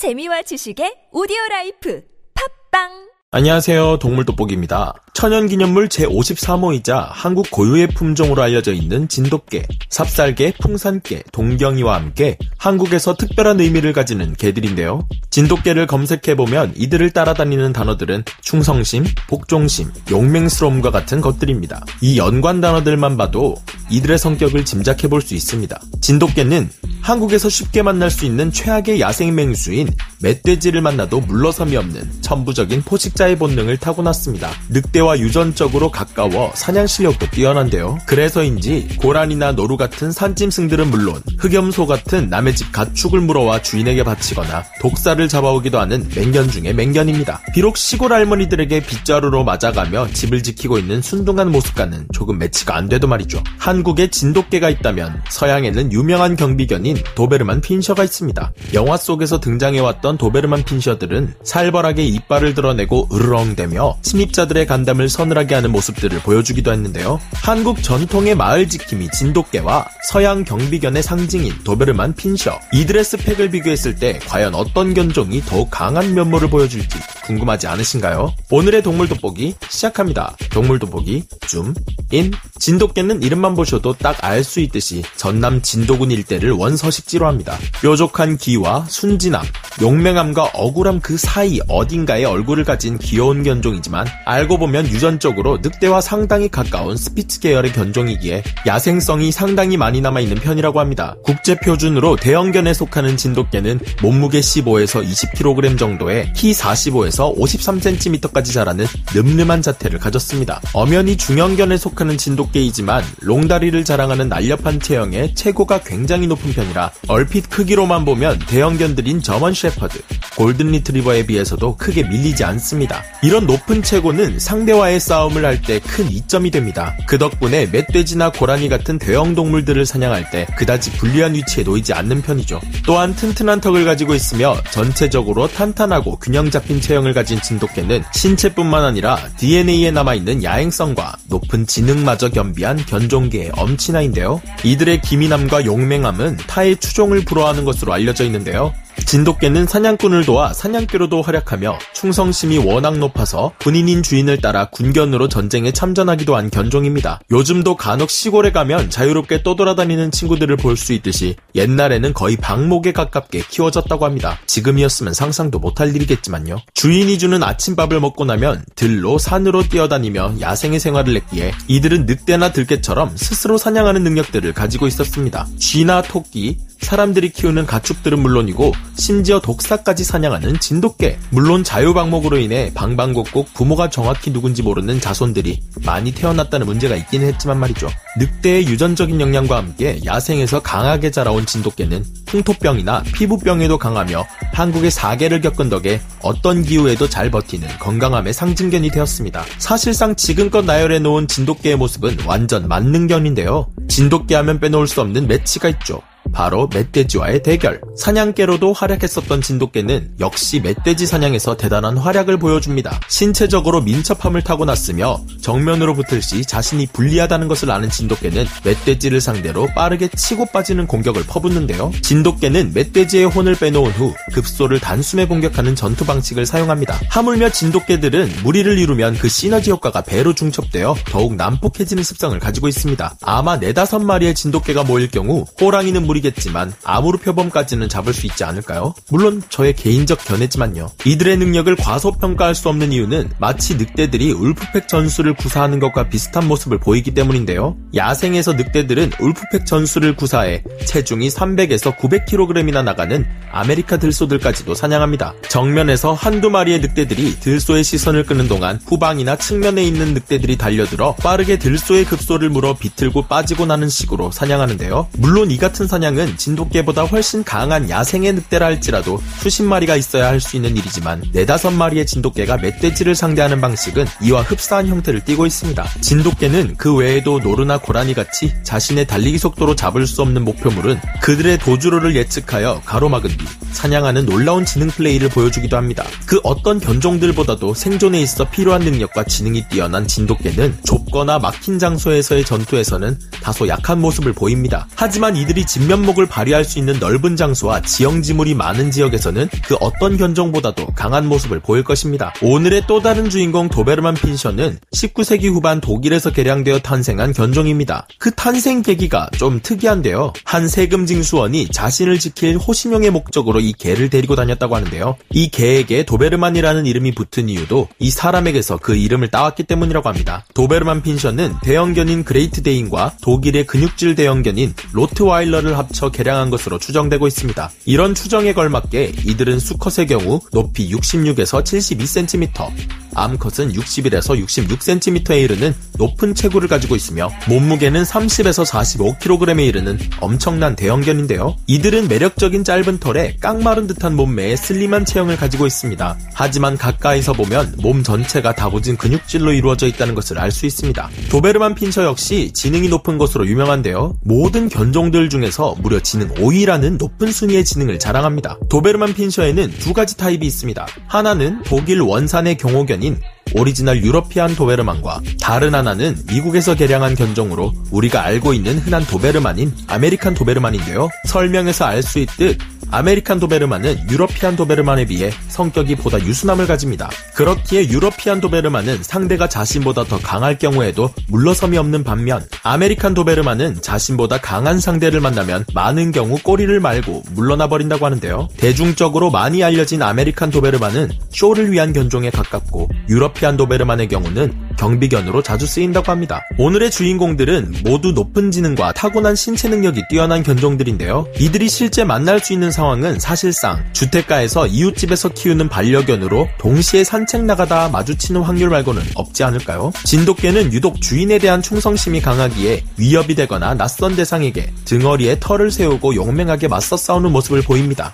재미와 지식의 오디오 life. 팟빵 안녕하세요. 동물 돋보기입니다. 천연기념물 제53호이자 한국 고유의 품종으로 알려져 있는 진돗개, 삽살개, 풍산개, 동경이와 함께 한국에서 특별한 의미를 가지는 개들인데요. 진돗개를 검색해보면 이들을 따라다니는 단어들은 충성심, 복종심, 용맹스러움과 같은 것들입니다. 이 연관 단어들만 봐도 이들의 성격을 짐작해볼 수 있습니다. 진돗개는 한국에서 쉽게 만날 수 있는 최악의 야생 맹수인 멧돼지를 만나도 물러섬이 없는 천부적인 포식자의 본능을 타고났습니다. 늑대와 유전적으로 가까워 사냥 실력도 뛰어난데요. 그래서인지 고라니나 노루 같은 산짐승들은 물론 흑염소 같은 남의 집 가축을 물어와 주인에게 바치거나 독사를 잡아오기도 하는 맹견 중의 맹견입니다. 비록 시골 할머니들에게 빗자루로 맞아가며 집을 지키고 있는 순둥한 모습과는 조금 매치가 안 돼도 말이죠. 한국에 진돗개가 있다면 서양에는 유명한 경비견인 도베르만 핀셔가 있습니다. 영화 속에서 등장해왔던 도베르만 핀셔들은 살벌하게 이빨을 드러내고 으르렁대며 침입자들의 간담을 서늘하게 하는 모습들을 보여주기도 했는데요. 한국 전통의 마을 지킴이 진돗개와 서양 경비견의 상징인 도베르만 핀셔 이들의 스펙을 비교했을 때 과연 어떤 견종이 더욱 강한 면모를 보여줄지 궁금하지 않으신가요? 오늘의 동물 돋보기 시작합니다. 동물 돋보기 줌 인. 진돗개는 이름만 보셔도 딱 알 수 있듯이 전남 진도군 일대를 원서식지로 합니다. 뾰족한 귀와 순진함, 용맹함과 억울함 그 사이 어딘가에 얼굴을 가진 귀여운 견종이지만 알고 보면 유전적으로 늑대와 상당히 가까운 스피츠 계열의 견종이기에 야생성이 상당히 많이 남아있는 편이라고 합니다. 국제 표준으로 대형견에 속하는 진돗개는 몸무게 15에서 20kg 정도에 키 45에서 53cm까지 자라는 늠름한 자태를 가졌습니다. 엄연히 중형견에 속하는 진돗 개이지만 롱다리를 자랑하는 날렵한 체형에 체고가 굉장히 높은 편이라 얼핏 크기로만 보면 대형견들인 저먼 셰퍼드, 골든 리트리버에 비해서도 크게 밀리지 않습니다. 이런 높은 체고는 상대와의 싸움을 할 때 큰 이점이 됩니다. 그 덕분에 멧돼지나 고라니 같은 대형 동물들을 사냥할 때 그다지 불리한 위치에 놓이지 않는 편이죠. 또한 튼튼한 턱을 가지고 있으며 전체적으로 탄탄하고 균형 잡힌 체형을 가진 진돗개는 신체뿐만 아니라 DNA에 남아있는 야행성과 높은 지능마저 겸비한 견종계의 엄친아인데요. 이들의 기민함과 용맹함은 타의 추종을 불허하는 것으로 알려져 있는데요. 진돗개는 사냥꾼을 도와 사냥개로도 활약하며 충성심이 워낙 높아서 군인인 주인을 따라 군견으로 전쟁에 참전하기도 한 견종입니다. 요즘도 간혹 시골에 가면 자유롭게 떠돌아다니는 친구들을 볼 수 있듯이 옛날에는 거의 방목에 가깝게 키워졌다고 합니다. 지금이었으면 상상도 못할 일이겠지만요. 주인이 주는 아침밥을 먹고 나면 들로 산으로 뛰어다니며 야생의 생활을 했기에 이들은 늑대나 들개처럼 스스로 사냥하는 능력들을 가지고 있었습니다. 쥐나 토끼, 사람들이 키우는 가축들은 물론이고 심지어 독사까지 사냥하는 진돗개. 물론 자유방목으로 인해 방방곡곡 부모가 정확히 누군지 모르는 자손들이 많이 태어났다는 문제가 있기는 했지만 말이죠. 늑대의 유전적인 영향과 함께 야생에서 강하게 자라온 진돗개는 풍토병이나 피부병에도 강하며 한국의 사계를 겪은 덕에 어떤 기후에도 잘 버티는 건강함의 상징견이 되었습니다. 사실상 지금껏 나열해 놓은 진돗개의 모습은 완전 만능견인데요. 진돗개 하면 빼놓을 수 없는 매치가 있죠. 바로 멧돼지와의 대결. 사냥개로도 활약했었던 진돗개는 역시 멧돼지 사냥에서 대단한 활약을 보여줍니다. 신체적으로 민첩함을 타고났으며 정면으로 붙을 시 자신이 불리하다는 것을 아는 진돗개는 멧돼지를 상대로 빠르게 치고 빠지는 공격을 퍼붓는데요. 진돗개는 멧돼지의 혼을 빼놓은 후 급소를 단숨에 공격하는 전투 방식을 사용합니다. 하물며 진돗개들은 무리를 이루면 그 시너지 효과가 배로 중첩되어 더욱 난폭해지는 습성을 가지고 있습니다. 아마 네다섯 마리의 진돗개가 모일 경우 호랑이는 무리 겠지만 아무르 표범까지는 잡을 수 있지 않을까요? 물론 저의 개인적 견해지만요. 이들의 능력을 과소평가할 수 없는 이유는 마치 늑대들이 울프팩 전술을 구사하는 것과 비슷한 모습을 보이기 때문인데요. 야생에서 늑대들은 wolf pack 전술을 구사해 체중이 300에서 900kg이나 나가는 아메리카 들소들까지도 사냥합니다. 정면에서 한두 마리의 늑대들이 들소의 시선을 끄는 동안 후방이나 측면에 있는 늑대들이 달려들어 빠르게 들소의 급소를 물어 비틀고 빠지고 나는 식으로 사냥하는데요. 물론 이 같은 사냥 은 진돗개보다 훨씬 강한 야생의 늑대라 할지라도 수십 마리가 있어야 할 수 있는 일이지만 네다섯 마리의 진돗개가 멧돼지를 상대하는 방식은 이와 흡사한 형태를 띠고 있습니다. 진돗개는 그 외에도 노루나 고라니 같이 자신의 달리기 속도로 잡을 수 없는 목표물은 그들의 도주로를 예측하여 가로막은 뒤 사냥하는 놀라운 지능 플레이를 보여주기도 합니다. 그 어떤 견종들보다도 생존에 있어 필요한 능력과 지능이 뛰어난 진돗개는 좁거나 막힌 장소에서의 전투에서는 다소 약한 모습을 보입니다. 하지만 이들이 진면 진 면목을 발휘할 수 있는 넓은 장소와 지형지물이 많은 지역에서는 그 어떤 견종보다도 강한 모습을 보일 것입니다. 오늘의 또 다른 주인공 도베르만 핀셔는 19세기 후반 독일에서 개량되어 탄생한 견종입니다. 그 탄생 계기가 좀 특이한데요. 한 세금 징수원이 자신을 지킬 호신용의 목적으로 이 개를 데리고 다녔다고 하는데요. 이 개에게 도베르만이라는 이름이 붙은 이유도 이 사람에게서 그 이름을 따왔기 때문이라고 합니다. 도베르만 핀셔는 대형견인 그레이트 데인과 독일의 근육질 대형견인 로트와일러를 합쳐 개량한 것으로 추정되고 있습니다. 이런 추정에 걸맞게 이들은 수컷의 경우 높이 66에서 72cm, 암컷은 61에서 66cm에 이르는 높은 체구를 가지고 있으며 몸무게는 30에서 45kg에 이르는 엄청난 대형견인데요. 이들은 매력적인 짧은 털에 깡마른 듯한 몸매에 슬림한 체형을 가지고 있습니다. 하지만 가까이서 보면 몸 전체가 다부진 근육질로 이루어져 있다는 것을 알 수 있습니다. 도베르만 핀처 역시 지능이 높은 것으로 유명한데요. 모든 견종들 중에서 무려 지능 5위라는 높은 순위의 지능을 자랑합니다. 도베르만 핀처에는 두 가지 타입이 있습니다. 하나는 독일 원산의 경호견 인 오리지널 유러피안 도베르만과 다른 하나는 미국에서 개량한 견종으로 우리가 알고 있는 흔한 도베르만인 아메리칸 도베르만인데요. 설명에서 알 수 있듯 아메리칸 도베르만은 유러피안 도베르만에 비해 성격이 보다 유순함을 가집니다. 그렇기에 유러피안 도베르만은 상대가 자신보다 더 강할 경우에도 물러섬이 없는 반면 아메리칸 도베르만은 자신보다 강한 상대를 만나면 많은 경우 꼬리를 말고 물러나 버린다고 하는데요. 대중적으로 많이 알려진 아메리칸 도베르만은 쇼를 위한 견종에 가깝고 유러피안 도베르만의 경우는 경비견으로 자주 쓰인다고 합니다. 오늘의 주인공들은 모두 높은 지능과 타고난 신체 능력이 뛰어난 견종들인데요. 이들이 실제 만날 수 있는 상황은 사실상 주택가에서 이웃집에서 키우는 반려견으로 동시에 산책 나가다 마주치는 확률 말고는 없지 않을까요? 진돗개는 유독 주인에 대한 충성심이 강하기에 위협이 되거나 낯선 대상에게 등어리에 털을 세우고 용맹하게 맞서 싸우는 모습을 보입니다.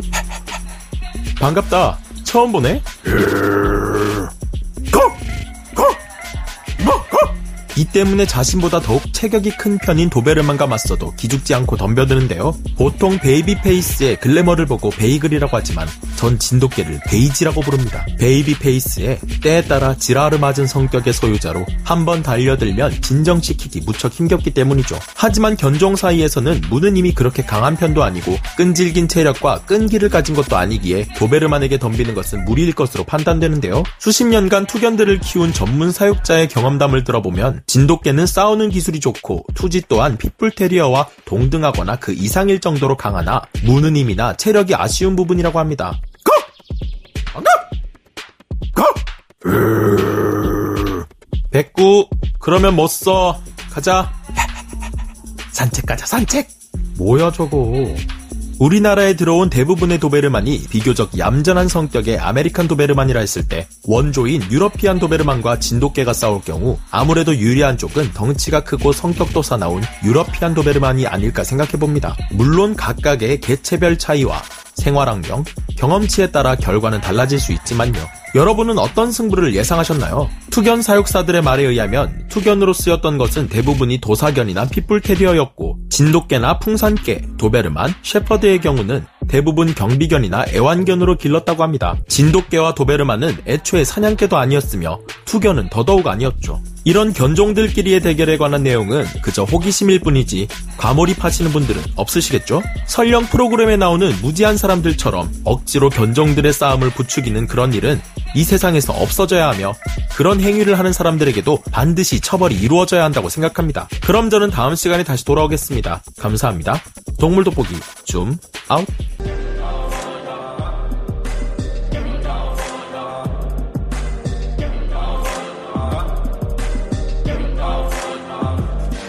반갑다. 처음 보네? 이 때문에 자신보다 더욱 체격이 큰 편인 도베르만과 맞서도 기죽지 않고 덤벼드는데요. 보통 baby face의 글래머를 보고 베이글이라고 하지만 전 진돗개를 베이지라고 부릅니다. baby face의 때에 따라 지랄 맞은 성격의 소유자로 한 번 달려들면 진정시키기 무척 힘겹기 때문이죠. 하지만 견종 사이에서는 무는 힘이 그렇게 강한 편도 아니고 끈질긴 체력과 끈기를 가진 것도 아니기에 도베르만에게 덤비는 것은 무리일 것으로 판단되는데요. 수십 년간 투견들을 키운 전문 사육자의 경험담을 들어보면 진돗개는 싸우는 기술이 좋고 투지 또한 핏불테리어와 동등하거나 그 이상일 정도로 강하나 무는 힘이나 체력이 아쉬운 부분이라고 합니다. Go! Go! 백구 그러면 뭐 써? 가자. 산책 가자 산책. 뭐야 저거. 우리나라에 들어온 대부분의 도베르만이 비교적 얌전한 성격의 아메리칸 도베르만이라 했을 때 원조인 유러피안 도베르만과 진돗개가 싸울 경우 아무래도 유리한 쪽은 덩치가 크고 성격도 사나운 유러피안 도베르만이 아닐까 생각해봅니다. 물론 각각의 개체별 차이와 생활 환경, 경험치에 따라 결과는 달라질 수 있지만요. 여러분은 어떤 승부를 예상하셨나요? 투견 사육사들의 말에 의하면 투견으로 쓰였던 것은 대부분이 도사견이나 핏불 테리어였고 진돗개나 풍산개, 도베르만, 셰퍼드의 경우는 대부분 경비견이나 애완견으로 길렀다고 합니다. 진돗개와 도베르만은 애초에 사냥개도 아니었으며 투견은 더더욱 아니었죠. 이런 견종들끼리의 대결에 관한 내용은 그저 호기심일 뿐이지 과몰입하시는 분들은 없으시겠죠? 설령 프로그램에 나오는 무지한 사람들처럼 억지로 견종들의 싸움을 부추기는 그런 일은 이 세상에서 없어져야 하며 그런 행위를 하는 사람들에게도 반드시 처벌이 이루어져야 한다고 생각합니다. 그럼 저는 다음 시간에 다시 돌아오겠습니다. 감사합니다. 동물 돋보기 줌 아웃